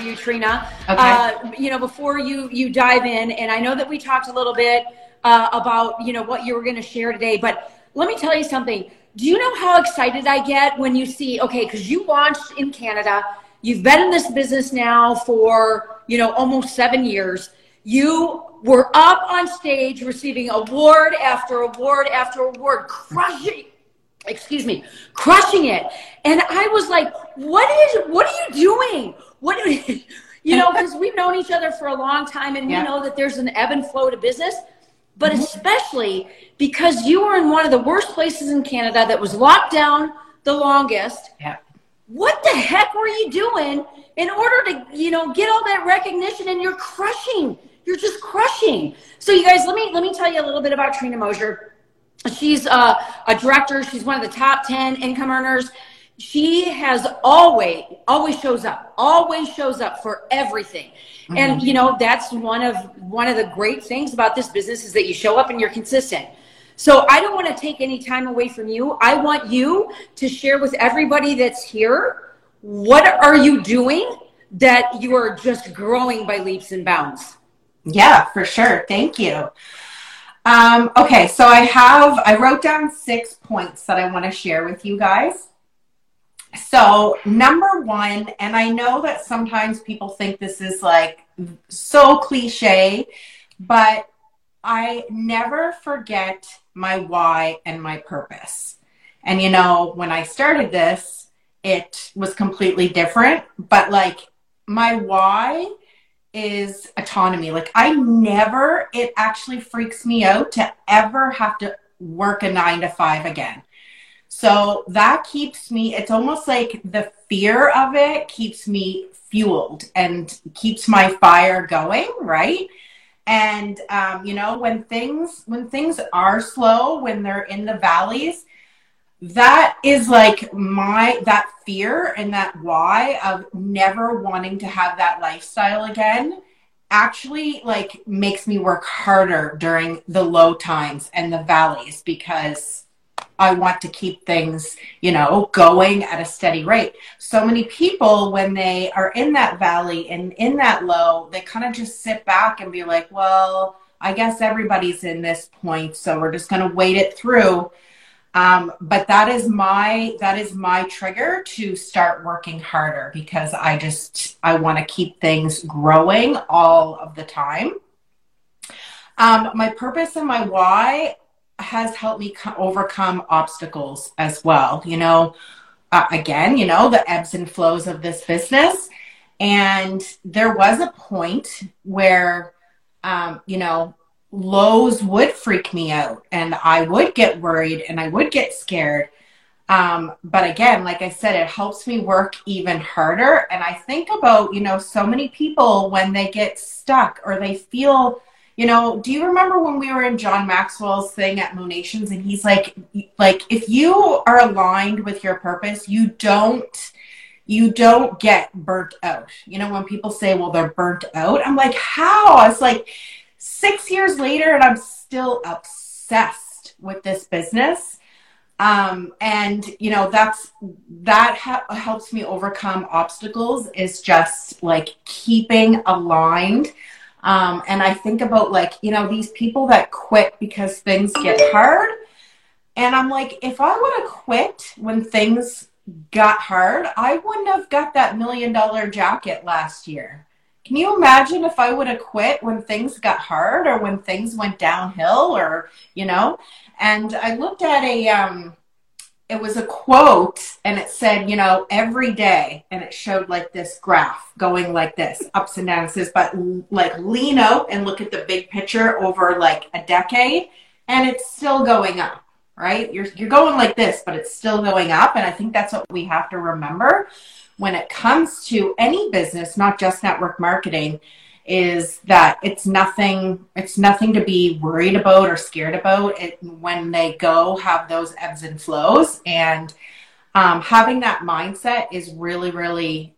for you, Trina. Okay. Uh, you know, before you you dive in, and I know that we talked a little bit uh, about you know what you were going to share today, but let me tell you something. Do you know how excited I get when you see okay, because you launched in Canada, you've been in this business now for you know almost seven years. You were up on stage receiving award after award after award, crushing excuse me, crushing it. And I was like, what is, what are you doing? What, you know, because we've known each other for a long time and Yeah. we know that there's an ebb and flow to business, but mm-hmm. especially because you were in one of the worst places in Canada that was locked down the longest. Yeah. What the heck were you doing in order to, you know, get all that recognition and you're crushing. You're just crushing. So you guys, let me let me tell you a little bit about Trina Mosier she's uh, a director. She's one of the top 10 income earners. She has always always shows up always shows up for everything. And you know that's one of one of the great things about this business is that you show up and you're consistent. So i don't want to take any time away from you. I want you to share with everybody that's here what are you doing that you are just growing by leaps and bounds? Yeah, for sure. Thank you. Um, okay, so I have, I wrote down six points that I want to share with you guys. So, number one, and I know that sometimes people think this is like so cliche, but I never forget my why and my purpose. And you know, when I started this, it was completely different, but like my why is autonomy. Like I never, it actually freaks me out to ever have to work a nine to five again. So that keeps me, it's almost like the fear of it keeps me fueled and keeps my fire going, right? And um, you know, when things when things are slow, when they're in the valleys, that is like my that fear and that why of never wanting to have that lifestyle again actually like makes me work harder during the low times and the valleys because I want to keep things, you know, going at a steady rate. So many people, when they are in that valley and in that low, they kind of just sit back and be like, well, I guess everybody's in this point, so we're just going to wait it through. Um, but that is my that is my trigger to start working harder because I just I want to keep things growing all of the time. Um, my purpose and my why has helped me co- overcome obstacles as well. You know, uh, again, you know, the ebbs and flows of this business. And there was a point where, um, you know, lows would freak me out and I would get worried and I would get scared. Um, but again, like I said, it helps me work even harder. And I think about, you know, so many people when they get stuck or they feel, you know, do you remember when we were in John Maxwell's thing at Monations and he's like, like if you are aligned with your purpose, you don't, you don't get burnt out. You know, when people say, well, they're burnt out, I'm like, how? It's like six years later and I'm still obsessed with this business. Um, and you know, that's, that ha- helps me overcome obstacles is just like keeping aligned. Um, and I think about like, you know, these people that quit because things get hard. And I'm like, if I would have quit when things got hard, I wouldn't have got that million dollar jacket last year. Can you imagine if I would have quit when things got hard or when things went downhill or, you know? And I looked at a, um, it was a quote and it said, you know, every day, and it showed like this graph going like this, ups and downs. But like lean out and look at the big picture over like a decade, and it's still going up, right? You're you're going like this, but it's still going up. And I think that's what we have to remember when it comes to any business, not just network marketing, is that it's nothing it's nothing to be worried about or scared about. It when they go have those ebbs and flows. And um, having that mindset is really really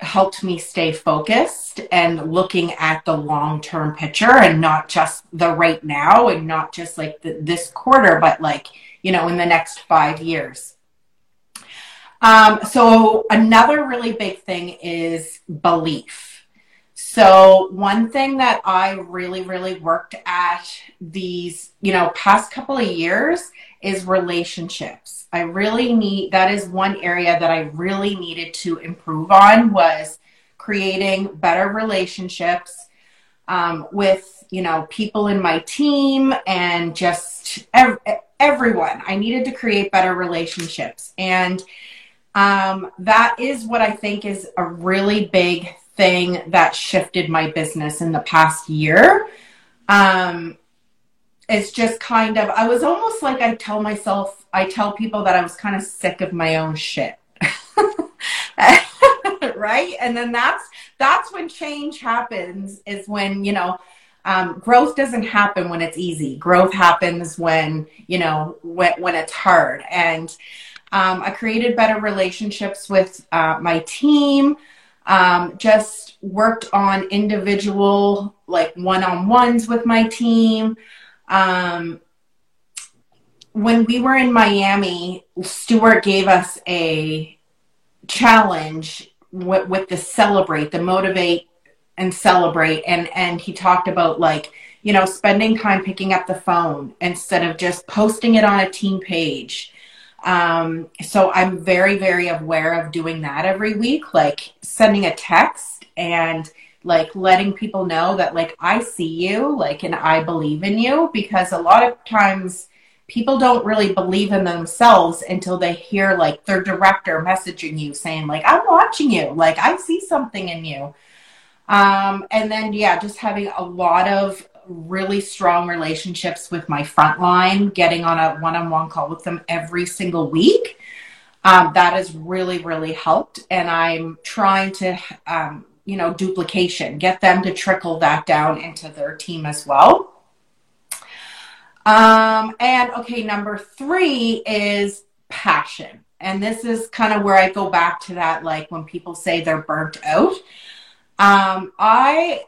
helped me stay focused and looking at the long term picture and not just the right now and not just like the, this quarter but like you know in the next five years Um, so another really big thing is belief. So one thing that I really, really worked at these, you know, past couple of years is relationships. I really need that is one area that I really needed to improve on was creating better relationships um, with you know people in my team and just ev- everyone. I needed to create better relationships and um, that is what I think is a really big thing that shifted my business in the past year. Um, it's just kind of, I was almost like I tell myself, I tell people that I was kind of sick of my own shit. right? And then that's, that's when change happens is when, you know, um, growth doesn't happen when it's easy. Growth happens when, you know, when, when it's hard. And, um, I created better relationships with uh, my team. Um, just worked on individual, like one on ones with my team. Um, when we were in Miami, Stuart gave us a challenge with, with the celebrate, the motivate and celebrate. And, and he talked about like, you know, spending time picking up the phone instead of just posting it on a team page um, so I'm very, very aware of doing that every week, like sending a text and like letting people know that like I see you, like, and I believe in you because a lot of times people don't really believe in themselves until they hear like their director messaging you saying like I'm watching you, like I see something in you. Um, and then yeah, just having a lot of really strong relationships with my frontline, getting on a one on one call with them every single week. Um, that has really, really helped. And I'm trying to, um, you know, duplication, get them to trickle that down into their team as well. Um, and okay, number three is passion. And this is kind of where I go back to that, like when people say they're burnt out. Um, I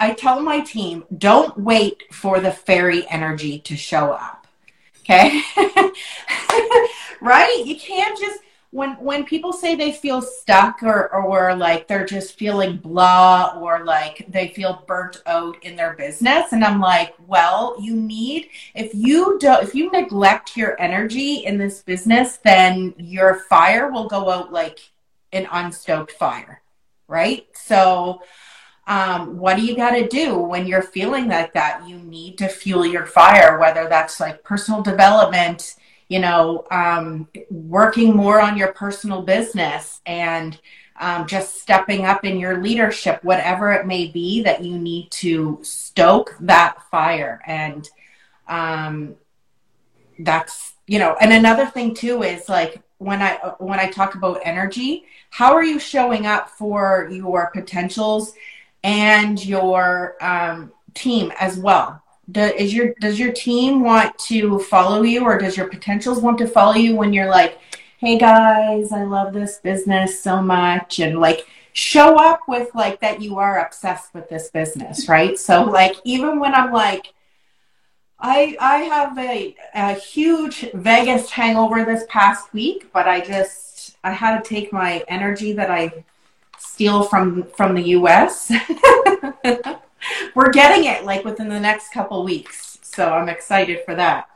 I tell my team, don't wait for the fairy energy to show up. Okay? right? You can't just when when people say they feel stuck or or like they're just feeling blah or like they feel burnt out in their business and I'm like, well, you need if you don't if you neglect your energy in this business, then your fire will go out like an unstoked fire. Right? So um, what do you got to do when you're feeling like that? You need to fuel your fire, whether that's like personal development, you know, um, working more on your personal business and um, just stepping up in your leadership, whatever it may be that you need to stoke that fire. And um, that's, you know, and another thing too is like, when I when I talk about energy, how are you showing up for your potentials and your um, team as well. Do, is your does your team want to follow you, or does your potentials want to follow you when you're like, "Hey guys, I love this business so much," and like show up with like that you are obsessed with this business, right? So like even when I'm like. I I have a, a huge Vegas hangover this past week, but I just I had to take my energy that I steal from from the US. We're getting it like within the next couple weeks. So I'm excited for that.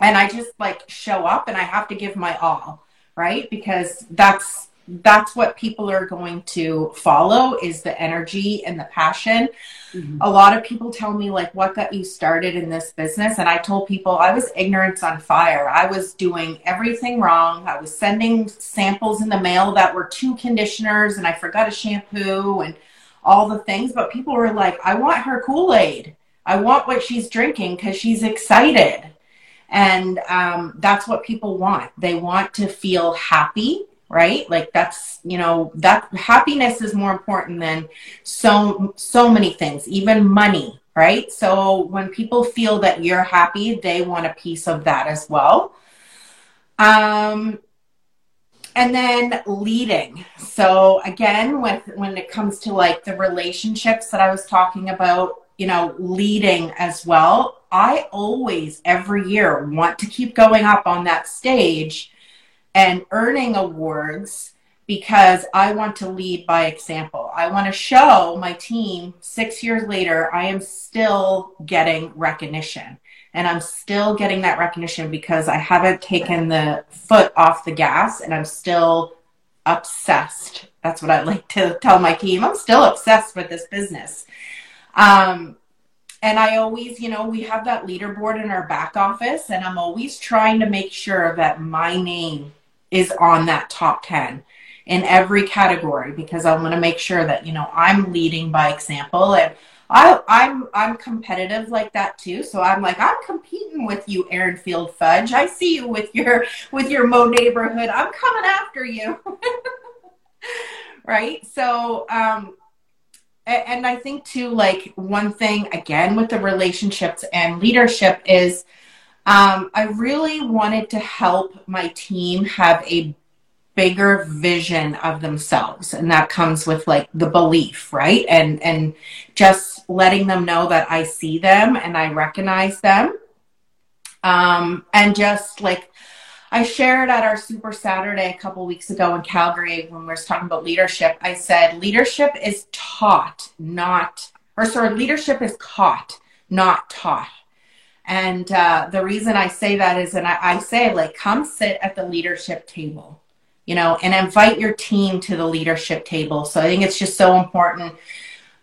And I just like show up and I have to give my all, right? Because that's that's what people are going to follow is the energy and the passion. Mm-hmm. A lot of people tell me like what got you started in this business and I told people I was ignorance on fire. I was doing everything wrong. I was sending samples in the mail that were two conditioners and I forgot a shampoo and all the things but people were like I want her Kool-Aid. I want what she's drinking cuz she's excited. And um, that's what people want. They want to feel happy right? Like that's you know that happiness is more important than so so many things even money right? So when people feel that you're happy they want a piece of that as well. Um and then leading. So again with when it comes to like the relationships that i was talking about you know leading as well i always every year want to keep going up on that stage and earning awards because I want to lead by example. I want to show my team six years later, I am still getting recognition. And I'm still getting that recognition because I haven't taken the foot off the gas and I'm still obsessed. That's what I like to tell my team. I'm still obsessed with this business. Um, and I always, you know, we have that leaderboard in our back office, and I'm always trying to make sure that my name is on that top 10 in every category because I want to make sure that, you know, I'm leading by example. And I, I'm I'm competitive like that too. So I'm like, I'm competing with you, Erin Field Fudge. I see you with your with your Mo neighborhood. I'm coming after you. right? So um and I think too, like one thing again with the relationships and leadership is um, I really wanted to help my team have a bigger vision of themselves and that comes with like the belief right and and just letting them know that i see them and i recognize them um and just like I shared at our Super Saturday a couple weeks ago in Calgary when we were talking about leadership. I said leadership is taught, not, or sorry, leadership is caught, not taught. And uh, the reason I say that is, and I, I say, like, come sit at the leadership table, you know, and invite your team to the leadership table. So I think it's just so important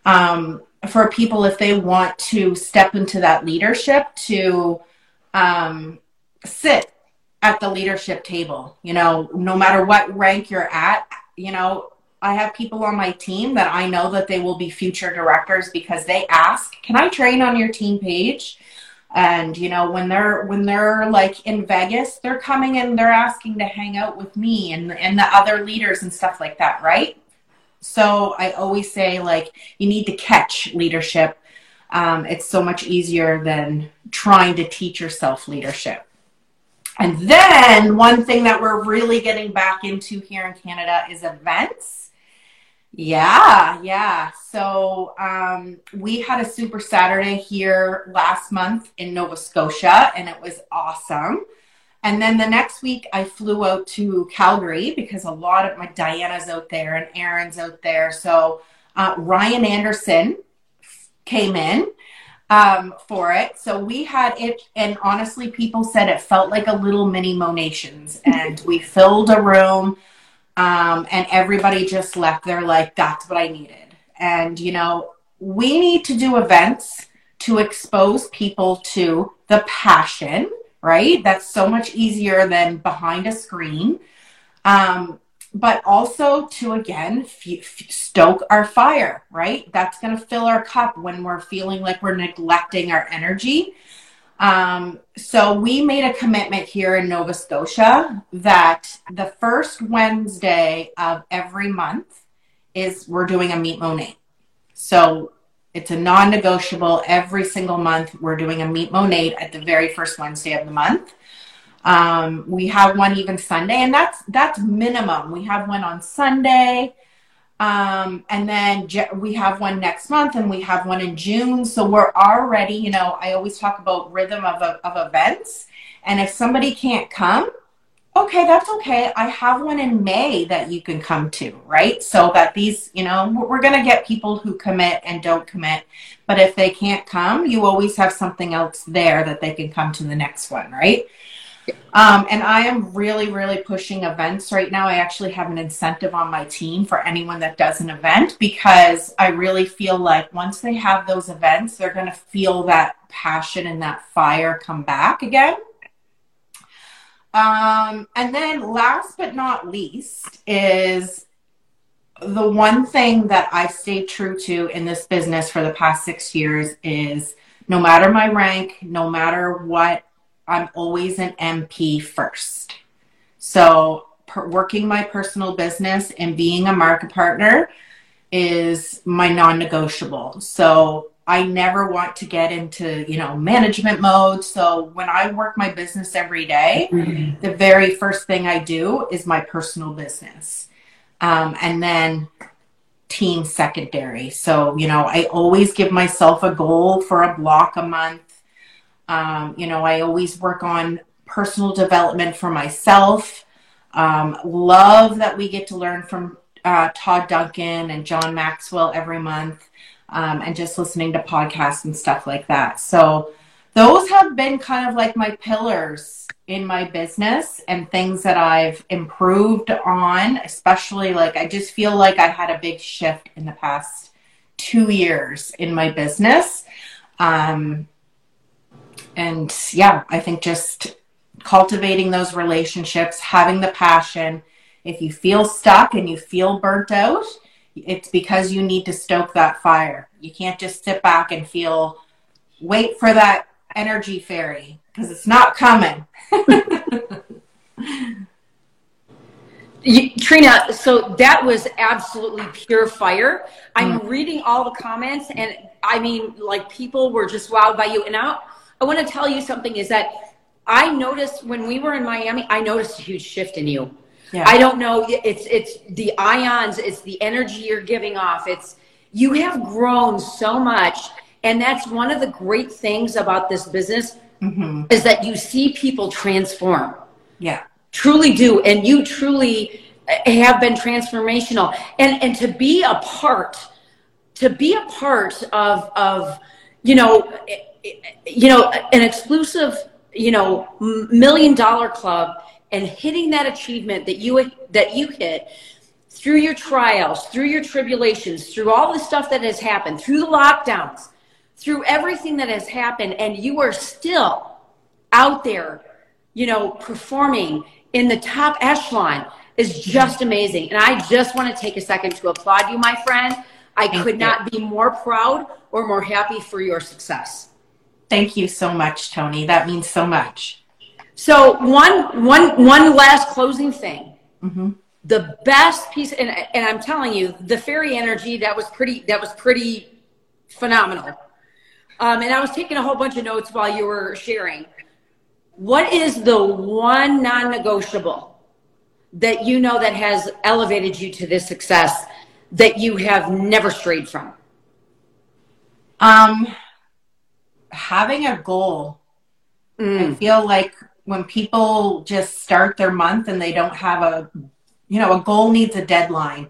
um, for people if they want to step into that leadership to um, sit at the leadership table. You know, no matter what rank you're at, you know, I have people on my team that I know that they will be future directors because they ask, "Can I train on your team page?" And you know, when they're when they're like in Vegas, they're coming and they're asking to hang out with me and and the other leaders and stuff like that, right? So I always say like you need to catch leadership. Um, it's so much easier than trying to teach yourself leadership. And then one thing that we're really getting back into here in Canada is events. Yeah, yeah. So um, we had a Super Saturday here last month in Nova Scotia, and it was awesome. And then the next week, I flew out to Calgary because a lot of my Diana's out there and Aaron's out there. So uh, Ryan Anderson came in um, for it. So we had it, and honestly, people said it felt like a little mini Monations, and we filled a room, um, and everybody just left there like, that's what I needed. And, you know, we need to do events to expose people to the passion, right? That's so much easier than behind a screen. Um, but also to again f- f- stoke our fire, right? That's going to fill our cup when we're feeling like we're neglecting our energy. Um, so we made a commitment here in Nova Scotia that the first Wednesday of every month is we're doing a meet Monat. So it's a non-negotiable every single month. We're doing a meet Monat at the very first Wednesday of the month. Um, we have one even Sunday, and that's that's minimum. We have one on Sunday, um, and then we have one next month, and we have one in June. So we're already, you know, I always talk about rhythm of of events, and if somebody can't come, okay, that's okay. I have one in May that you can come to, right? So that these, you know, we're going to get people who commit and don't commit. But if they can't come, you always have something else there that they can come to the next one, right? Um, and I am really, really pushing events right now. I actually have an incentive on my team for anyone that does an event because I really feel like once they have those events, they're going to feel that passion and that fire come back again. Um, and then last but not least is the one thing that I've stayed true to in this business for the past six years is no matter my rank, no matter what I'm always an MP first. So, per- working my personal business and being a market partner is my non-negotiable. So, I never want to get into, you know, management mode. So, when I work my business every day, mm-hmm. the very first thing I do is my personal business. Um, and then team secondary. So, you know, I always give myself a goal for a block a month um, you know, I always work on personal development for myself. Um, love that we get to learn from uh, Todd Duncan and John Maxwell every month, um, and just listening to podcasts and stuff like that. So those have been kind of like my pillars in my business and things that I've improved on, especially like I just feel like I had a big shift in the past two years in my business. Um, and yeah, I think just cultivating those relationships, having the passion. If you feel stuck and you feel burnt out, it's because you need to stoke that fire. You can't just sit back and feel, wait for that energy fairy because it's not coming. You, Trina, so that was absolutely pure fire. I'm mm. reading all the comments, and I mean, like people were just wowed by you. And now I want to tell you something: is that I noticed when we were in Miami, I noticed a huge shift in you. Yeah. I don't know. It's it's the ions. It's the energy you're giving off. It's you have grown so much, and that's one of the great things about this business mm-hmm. is that you see people transform. Yeah truly do and you truly have been transformational and and to be a part to be a part of of you know you know an exclusive you know million dollar club and hitting that achievement that you that you hit through your trials through your tribulations through all the stuff that has happened through the lockdowns through everything that has happened and you are still out there you know performing in the top echelon is just amazing. And I just want to take a second to applaud you, my friend. I Thank could you. not be more proud or more happy for your success. Thank you so much, Tony. That means so much. So one, one, one last closing thing. Mm-hmm. The best piece, and, and I'm telling you, the fairy energy that was pretty, that was pretty phenomenal. Um, and I was taking a whole bunch of notes while you were sharing what is the one non-negotiable that you know that has elevated you to this success that you have never strayed from um having a goal mm. i feel like when people just start their month and they don't have a you know a goal needs a deadline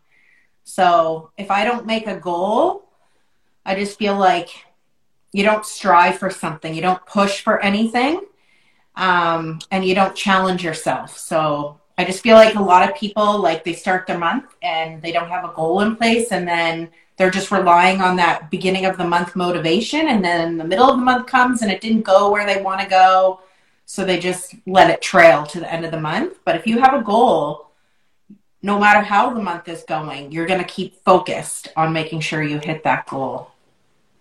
so if i don't make a goal i just feel like you don't strive for something you don't push for anything um, and you don't challenge yourself. So I just feel like a lot of people like they start their month and they don't have a goal in place and then they're just relying on that beginning of the month motivation and then the middle of the month comes and it didn't go where they want to go so they just let it trail to the end of the month. But if you have a goal no matter how the month is going you're going to keep focused on making sure you hit that goal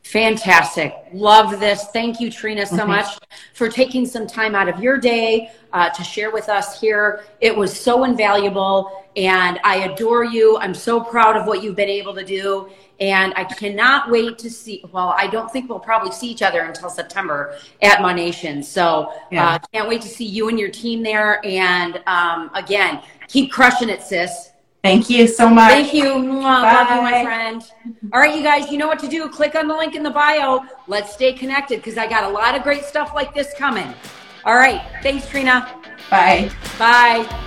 Fantastic. Love this. Thank you, Trina, so mm-hmm. much for taking some time out of your day uh, to share with us here. It was so invaluable, and I adore you. I'm so proud of what you've been able to do. And I cannot wait to see. Well, I don't think we'll probably see each other until September at My Nation. So yeah. uh, can't wait to see you and your team there. And um, again, keep crushing it, sis. Thank you so much. Thank you. Love you, my friend. All right, you guys, you know what to do. Click on the link in the bio. Let's stay connected because I got a lot of great stuff like this coming. All right. Thanks, Trina. Bye. Bye.